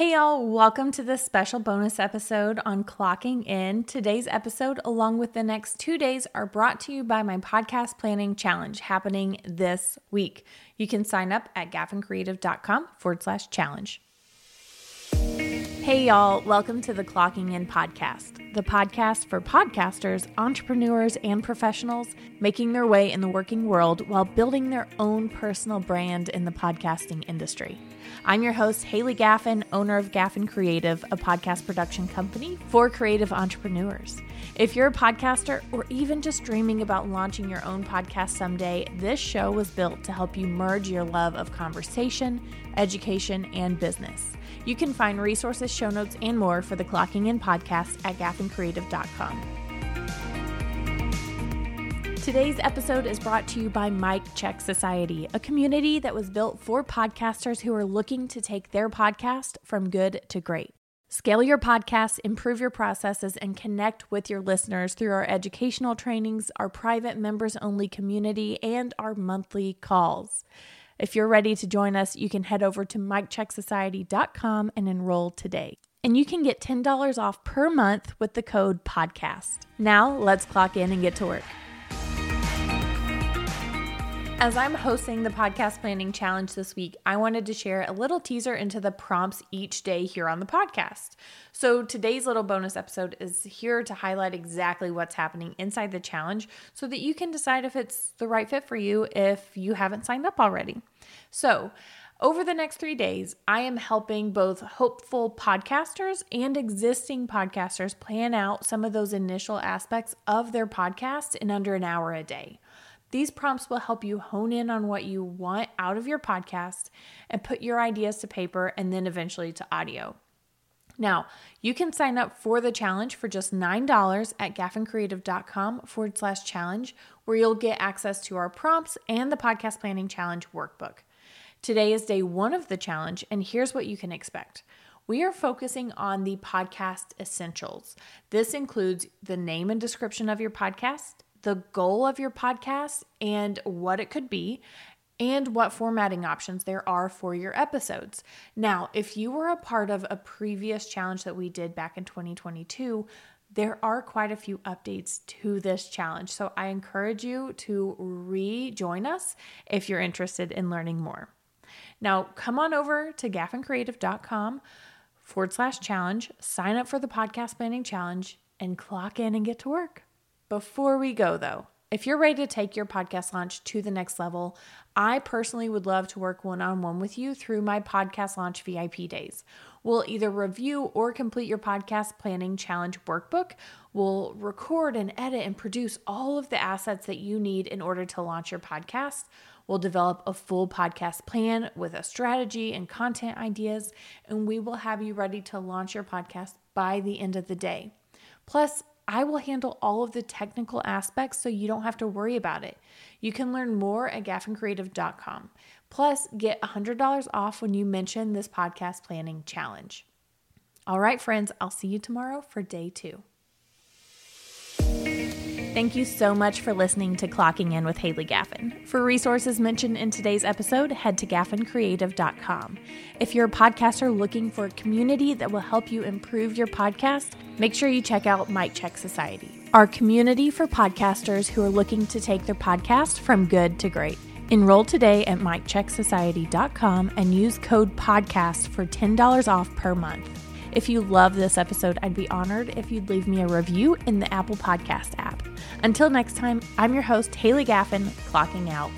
Hey, y'all, welcome to this special bonus episode on clocking in. Today's episode, along with the next two days, are brought to you by my podcast planning challenge happening this week. You can sign up at gaffincreative.com forward slash challenge. Hey, y'all, welcome to the Clocking In podcast, the podcast for podcasters, entrepreneurs, and professionals making their way in the working world while building their own personal brand in the podcasting industry. I'm your host, Haley Gaffin, owner of Gaffin Creative, a podcast production company for creative entrepreneurs. If you're a podcaster or even just dreaming about launching your own podcast someday, this show was built to help you merge your love of conversation, education, and business. You can find resources, show notes, and more for the Clocking In podcast at gaffincreative.com. Today's episode is brought to you by Mic Check Society, a community that was built for podcasters who are looking to take their podcast from good to great. Scale your podcast, improve your processes, and connect with your listeners through our educational trainings, our private members only community, and our monthly calls. If you're ready to join us, you can head over to micchecksociety.com and enroll today. And you can get $10 off per month with the code PODCAST. Now, let's clock in and get to work. As I'm hosting the podcast planning challenge this week, I wanted to share a little teaser into the prompts each day here on the podcast. So today's little bonus episode is here to highlight exactly what's happening inside the challenge so that you can decide if it's the right fit for you if you haven't signed up already. So, over the next three days, I am helping both hopeful podcasters and existing podcasters plan out some of those initial aspects of their podcast in under an hour a day. These prompts will help you hone in on what you want out of your podcast and put your ideas to paper and then eventually to audio. Now, you can sign up for the challenge for just $9 at gaffincreative.com forward slash challenge, where you'll get access to our prompts and the podcast planning challenge workbook. Today is day one of the challenge, and here's what you can expect. We are focusing on the podcast essentials. This includes the name and description of your podcast, the goal of your podcast and what it could be, and what formatting options there are for your episodes. Now, if you were a part of a previous challenge that we did back in 2022, there are quite a few updates to this challenge. So I encourage you to rejoin us if you're interested in learning more. Now, come on over to gaffincreative.com forward slash challenge, sign up for the podcast planning challenge, and clock in and get to work. Before we go, though, if you're ready to take your podcast launch to the next level, I personally would love to work one on one with you through my podcast launch VIP days. We'll either review or complete your podcast planning challenge workbook. We'll record and edit and produce all of the assets that you need in order to launch your podcast. We'll develop a full podcast plan with a strategy and content ideas, and we will have you ready to launch your podcast by the end of the day. Plus, I will handle all of the technical aspects so you don't have to worry about it. You can learn more at gaffincreative.com. Plus, get $100 off when you mention this podcast planning challenge. All right, friends, I'll see you tomorrow for day two. Thank you so much for listening to Clocking In with Haley Gaffin. For resources mentioned in today's episode, head to gaffincreative.com. If you're a podcaster looking for a community that will help you improve your podcast, make sure you check out Mic Check Society, our community for podcasters who are looking to take their podcast from good to great. Enroll today at micchecksociety.com and use code PODCAST for $10 off per month. If you love this episode, I'd be honored if you'd leave me a review in the Apple Podcast app. Until next time, I'm your host, Haley Gaffin, clocking out.